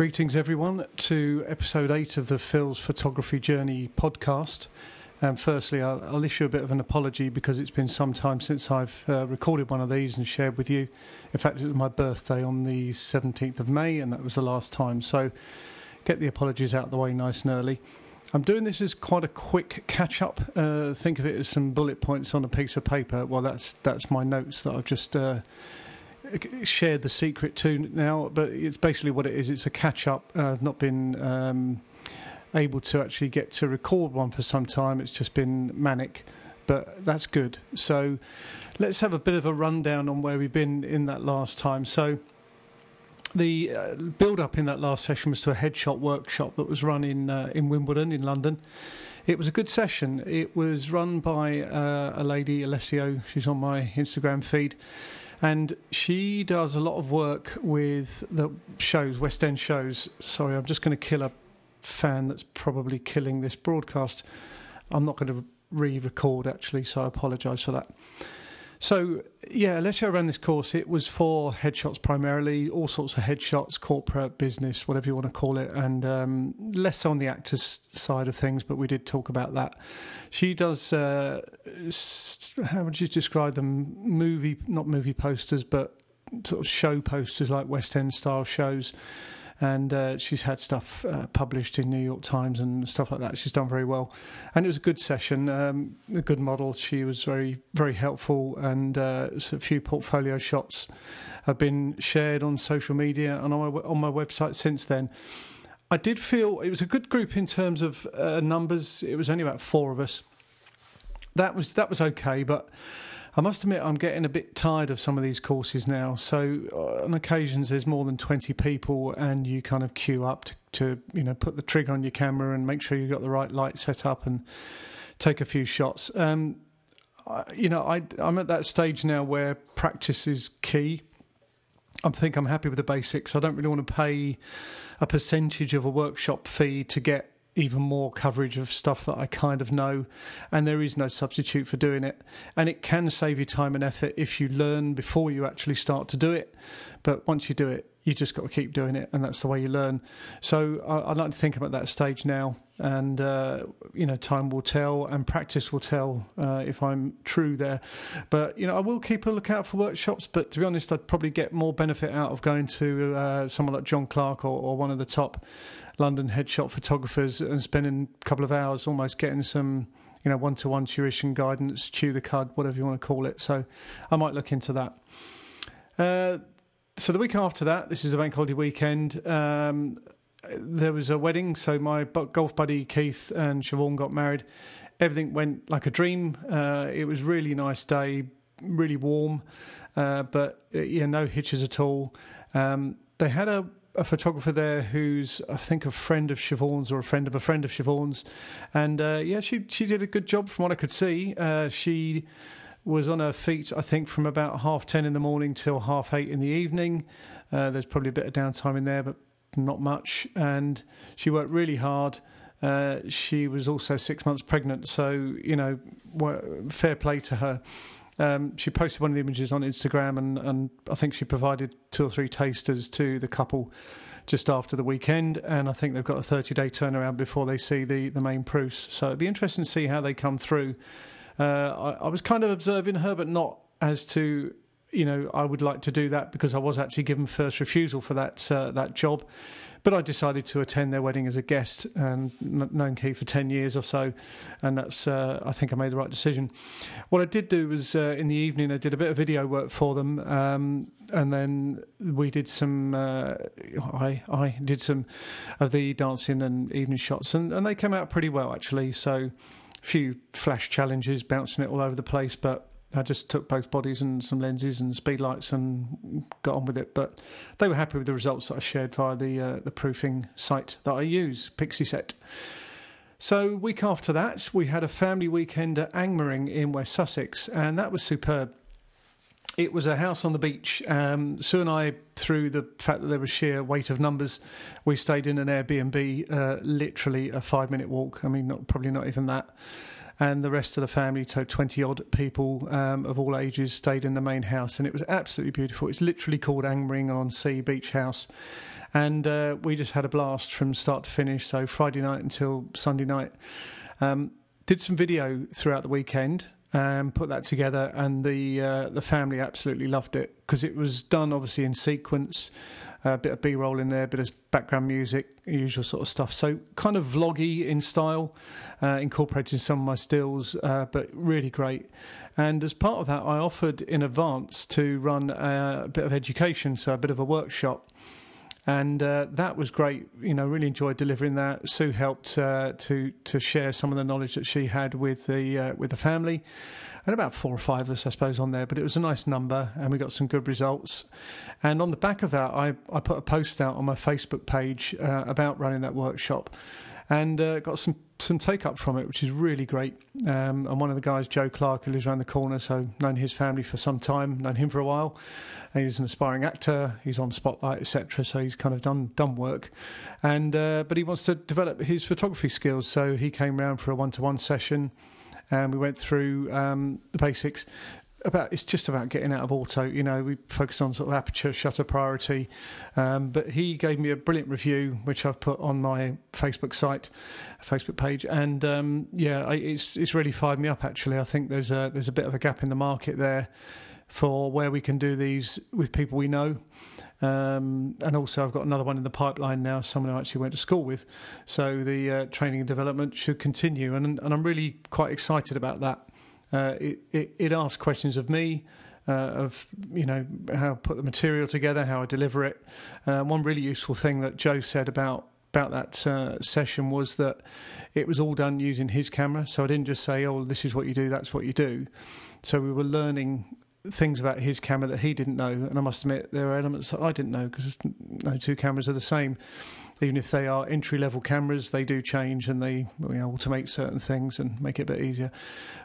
Greetings, everyone, to episode eight of the Phil's Photography Journey podcast. And firstly, I'll, I'll, issue a bit of an apology because it's been some time since I've uh, recorded one of these and shared with you. In fact, it was my birthday on the 17th of May, and that was the last time. So, get the apologies out of the way nice and early. I'm doing this as quite a quick catch up. Uh, think of it as some bullet points on a piece of paper. Well, that's that's my notes that I've just uh, shared the secret to now. But it's basically what it is. It's a catch up. Uh, I've not been um, able to actually get to record one for some time. It's just been manic, but that's good. So let's have a bit of a rundown on where we've been in that last time. So the uh, build up in that last session was to a headshot workshop that was run in uh, in Wimbledon in London. It was a good session. It was run by uh, a lady, Alessio. She's on my Instagram feed, and she does a lot of work with the shows, West End shows. Sorry, I'm just going to kill a fan that's probably killing this broadcast. I'm not going to re-record actually, so I apologise for that. So yeah, Alessio ran this course. It was for headshots primarily, all sorts of headshots, corporate, business, whatever you want to call it, and um, less on the actors side of things. But we did talk about that. She does. Uh, how would you describe them? Movie, not movie posters, but sort of show posters like West End style shows and uh, she's had stuff uh, published in New York Times and stuff like that. She's done very well, and it was a good session, um, a good model. She was very very helpful, and uh, a few portfolio shots have been shared on social media and on my on my website since then. I did feel it was a good group in terms of uh, numbers. It was only about four of us. That was that was okay, but I must admit, I'm getting a bit tired of some of these courses now. So uh, on occasions, there's more than 20 people, and you kind of queue up to, to, you know put the trigger on your camera and make sure you've got the right light set up and take a few shots. Um, I, you know, I, I'm at that stage now where practice is key. I think I'm happy with the basics. I don't really want to pay a percentage of a workshop fee to get even more coverage of stuff that I kind of know, and there is no substitute for doing it. And it can save you time and effort if you learn before you actually start to do it. But once you do it, you just got to keep doing it, and that's the way you learn. So I, would like to think about that stage now, and uh, you know, time will tell, and practice will tell uh, if I'm true there. But you know, I will keep a lookout for workshops. But to be honest, I'd probably get more benefit out of going to uh, someone like John Clark or, or one of the top London headshot photographers and spending a couple of hours almost getting some you know one to one tuition guidance, chew the cud, whatever you want to call it. So I might look into that. Uh, so the week after that, this is a bank holiday weekend. Um, there was a wedding, so my golf buddy Keith and Siobhan got married. Everything went like a dream. Uh, it was really nice day, really warm, uh, but uh, yeah, no hitches at all. Um, they had a a photographer there who's I think a friend of Siobhan's or a friend of a friend of Siobhan's, and uh, yeah, she she did a good job from what I could see. Uh, she was on her feet I think from about half ten in the morning till half eight in the evening. Uh, there's probably a bit of downtime in there, but not much. And she worked really hard. Uh, she was also six months pregnant, so you know, fair play to her. Um, she posted one of the images on Instagram, and, and I think she provided two or three tasters to the couple just after the weekend. And I think they've got a 30 day turnaround before they see the, the main proofs. So it'd be interesting to see how they come through. Uh, I, I was kind of observing her, but not as to you know I would like to do that because I was actually given first refusal for that uh, that job. But I decided to attend their wedding as a guest and known Keith for 10 years or so. And that's, uh, I think I made the right decision. What I did do was uh, in the evening, I did a bit of video work for them. Um, and then we did some, uh, I, I did some of the dancing and evening shots. And, and they came out pretty well, actually. So few flash challenges, bouncing it all over the place. But I just took both bodies and some lenses and speed lights and got on with it. But they were happy with the results that I shared via the uh, the proofing site that I use, Pixieset. So week after that, we had a family weekend at Angmering in West Sussex, and that was superb. It was a house on the beach. Um, Sue and I, through the fact that there was sheer weight of numbers, we stayed in an Airbnb, uh, literally a five minute walk. I mean, not, probably not even that and the rest of the family, so 20 odd people um, of all ages, stayed in the main house, and it was absolutely beautiful. It's literally called Angmering on Sea Beach House, and uh, we just had a blast from start to finish. So Friday night until Sunday night. Um, did some video throughout the weekend. Um, put that together, and the uh, the family absolutely loved it because it was done obviously in sequence a bit of B roll in there, a bit of background music, usual sort of stuff. So kind of vloggy in style, uh, incorporating some of my stills, uh, but really great. And as part of that, I offered in advance to run a, a bit of education, so a bit of a workshop and uh, that was great. You know, really enjoyed delivering that. Sue helped uh, to to share some of the knowledge that she had with the uh, with the family, and about four or five of us, I suppose, on there. But it was a nice number, and we got some good results. And on the back of that, I I put a post out on my Facebook page uh, about running that workshop, and uh, got some some take up from it, which is really great. Um, and one of the guys, Joe Clark, who lives around the corner, so known his family for some time, known him for a while. And he's an aspiring actor. He's on Spotlight, etc. So he's kind of done done work, and uh, but he wants to develop his photography skills. So he came round for a one to one session, and we went through um, the basics about it's just about getting out of auto. You know, we focus on sort of aperture, shutter priority. Um, but he gave me a brilliant review, which I've put on my Facebook site, Facebook page, and um, yeah, I, it's it's really fired me up. Actually, I think there's a there's a bit of a gap in the market there for where we can do these with people we know. Um, and also, I've got another one in the pipeline now, someone I actually went to school with. So the uh, training and development should continue, and and I'm really quite excited about that. Uh, it, it, it asks questions of me. Uh, of you know how I put the material together, how I deliver it. Uh, one really useful thing that Joe said about about that uh, session was that it was all done using his camera. So I didn't just say, "Oh, this is what you do, that's what you do." So we were learning things about his camera that he didn't know, and I must admit there are elements that I didn't know because no two cameras are the same even if they are entry level cameras, they do change and they you know, automate certain things and make it a bit easier.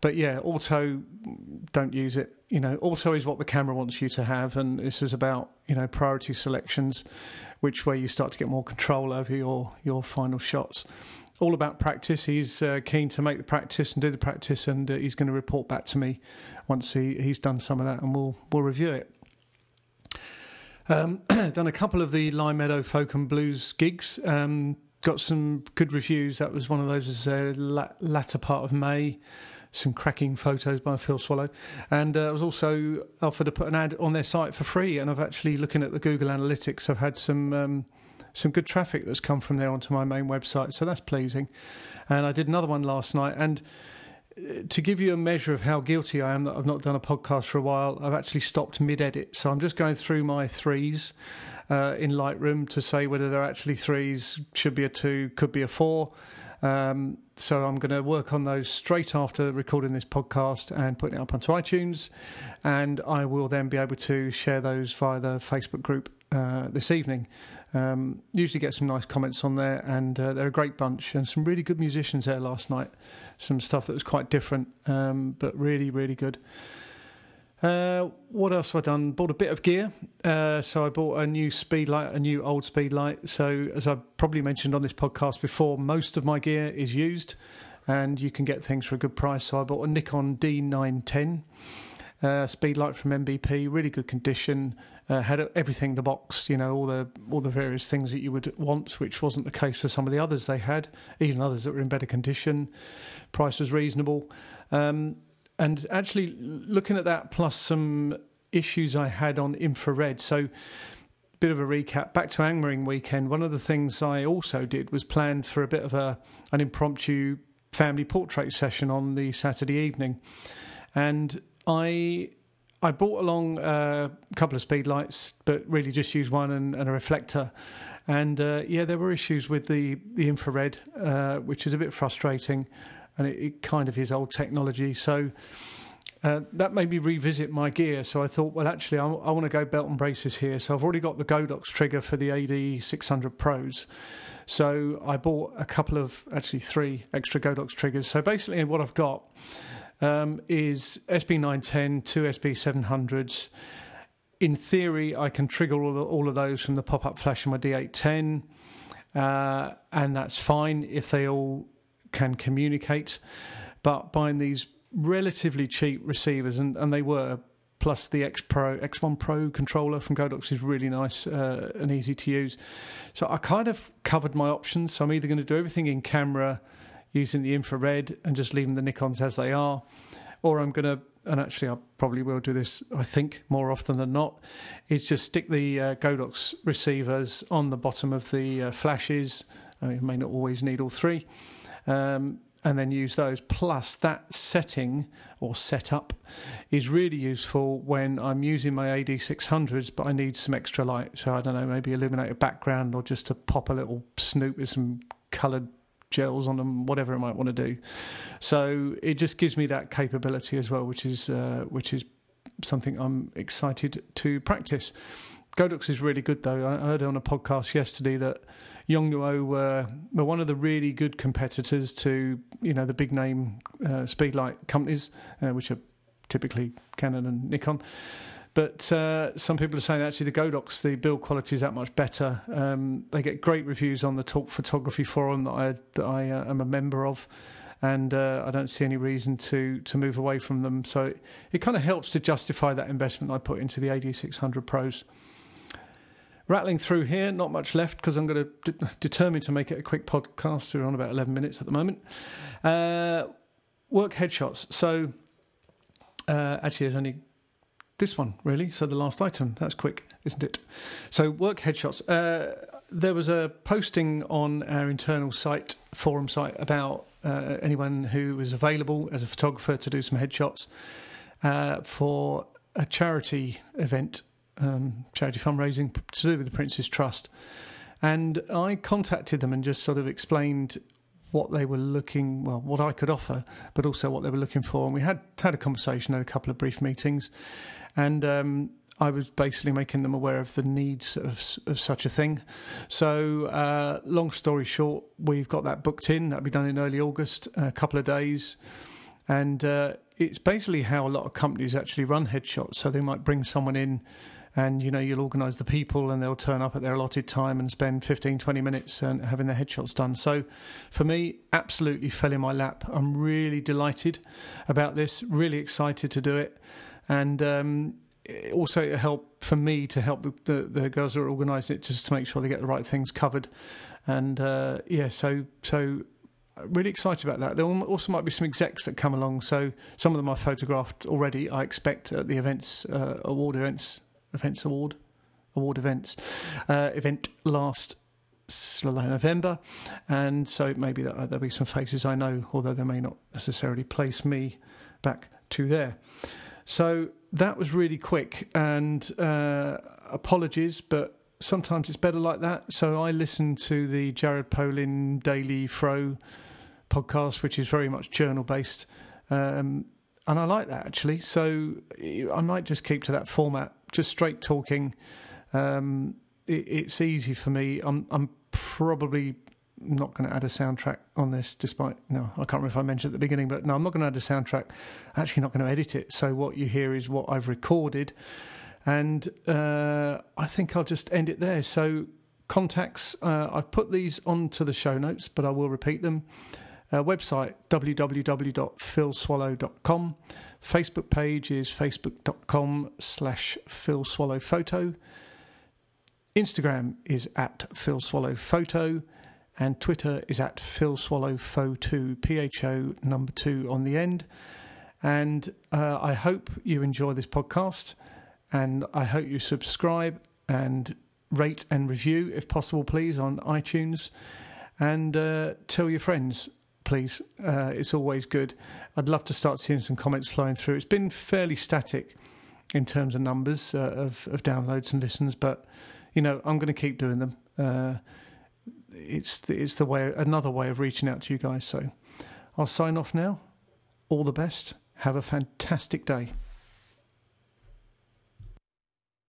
But yeah, auto, don't use it. You know, auto is what the camera wants you to have, and this is about you know priority selections, which way you start to get more control over your your final shots. All about practice. He's uh, keen to make the practice and do the practice, and uh, he's going to report back to me once he, he's done some of that, and we'll we'll review it. Um, done a couple of the Lime Meadow Folk and Blues gigs. Um, got some good reviews. That was one of those as a la- latter part of May. Some cracking photos by Phil Swallow, and uh, I was also offered to put an ad on their site for free. And I've actually looking at the Google Analytics, I've had some um, some good traffic that's come from there onto my main website, so that's pleasing. And I did another one last night, and to give you a measure of how guilty I am that I've not done a podcast for a while, I've actually stopped mid edit. So I'm just going through my threes uh, in Lightroom to say whether they're actually threes, should be a two, could be a four. Um, so I'm going to work on those straight after recording this podcast and putting it up onto iTunes. And I will then be able to share those via the Facebook group uh, this evening. Um, usually get some nice comments on there, and uh, they're a great bunch and some really good musicians there last night. Some stuff that was quite different, um, but really, really good. Uh, what else have I done? Bought a bit of gear. Uh, so I bought a new speed light, a new old speed light. So as I probably mentioned on this podcast before, most of my gear is used, and you can get things for a good price. So I bought a Nikon D910 uh, speed light from MBP, really good condition. Uh, had everything the box, you know, all the all the various things that you would want, which wasn't the case for some of the others they had, even others that were in better condition. Price was reasonable, um, and actually looking at that plus some issues I had on infrared. So, bit of a recap. Back to Angmering weekend. One of the things I also did was planned for a bit of a an impromptu family portrait session on the Saturday evening, and I I brought along a couple of speed lights, but really just used one and, and a reflector. And uh, yeah, there were issues with the the infrared, uh, which is a bit frustrating, and it, it kind of is old technology. So. Uh, that made me revisit my gear. So I thought, well, actually, I, I want to go belt and braces here. So I've already got the Godox trigger for the AD 600 Pros. So I bought a couple of, actually, three extra Godox triggers. So basically, what I've got um, is SB910, two SB700s. In theory, I can trigger all of, all of those from the pop up flash in my D810, uh, and that's fine if they all can communicate. But buying these relatively cheap receivers, and, and they were plus the X Pro X1 Pro controller from Godox is really nice uh, and easy to use. So I kind of covered my options. So I'm either going to do everything in camera using the infrared and just leaving the Nikons as they are, or I'm going to and actually I probably will do this, I think, more often than not, is just stick the uh, Godox receivers on the bottom of the uh, flashes. I mean, you may not always need all three. Um, and then use those. Plus, that setting or setup is really useful when I'm using my AD600s, but I need some extra light. So, I don't know, maybe illuminate a background or just to pop a little snoot with some coloured gels on them, whatever I might want to do. So it just gives me that capability as well, which is uh, which is something I'm excited to practice. Godox is really good though. I heard on a podcast yesterday that Yongnuo were, were one of the really good competitors to you know the big name uh, speedlight companies, uh, which are typically Canon and Nikon. But uh, some people are saying actually the Godox, the build quality is that much better. Um, they get great reviews on the Talk Photography forum that I that I uh, am a member of, and uh, I don't see any reason to to move away from them. So it, it kind of helps to justify that investment I put into the AD600 Pros. Rattling through here, not much left because I'm going to de- determine to make it a quick podcast. We're on about 11 minutes at the moment. Uh, work headshots. So uh, actually, there's only this one, really. So the last item. That's quick, isn't it? So work headshots. Uh, there was a posting on our internal site, forum site, about uh, anyone who was available as a photographer to do some headshots uh, for a charity event, um, charity fundraising to do with the Prince's Trust. And I contacted them and just sort of explained what they were looking, well, what I could offer, but also what they were looking for. And we had had a conversation, had a couple of brief meetings, and um, I was basically making them aware of the needs of, of such a thing. So, uh, long story short, we've got that booked in. That'll be done in early August, a couple of days. And uh, it's basically how a lot of companies actually run headshots. So, they might bring someone in and you know you'll organise the people and they'll turn up at their allotted time and spend 15 20 minutes and having their headshots done so for me absolutely fell in my lap i'm really delighted about this really excited to do it and um, also it help for me to help the, the, the, girls who are organising it just to make sure they get the right things covered. And uh, yeah, so so really excited about that. There also might be some execs that come along. So some of them I photographed already. I expect at the events, uh, award events, events award, award events, uh, event last November, and so it may be that uh, there'll be some faces I know, although they may not necessarily place me back to there. So that was really quick, and uh, apologies, but sometimes it's better like that. So I listen to the Jared Polin Daily Fro podcast, which is very much journal based. Um, and I like that actually. So I might just keep to that format, just straight talking. Um, it, it's easy for me. I'm, I'm probably not going to add a soundtrack on this, despite no, I can't remember if I mentioned at the beginning, but no, I'm not going to add a soundtrack. Actually, not going to edit it. So what you hear is what I've recorded, and uh, I think I'll just end it there. So contacts, uh, I've put these onto the show notes, but I will repeat them. Uh, website www.philswallow.com. Facebook page is facebook.com slash philswallowphoto. Instagram is at philswallowphoto and Twitter is at Phil Swallow Pho 2, P H O number 2 on the end. And uh, I hope you enjoy this podcast and I hope you subscribe and rate and review, if possible, please, on iTunes. And uh, tell your friends, please. Uh, it's always good. I'd love to start seeing some comments flowing through. It's been fairly static in terms of numbers uh, of, of downloads and listens, but you know, I'm going to keep doing them. Uh, it's it's the way another way of reaching out to you guys. So I'll sign off now. All the best. Have a fantastic day.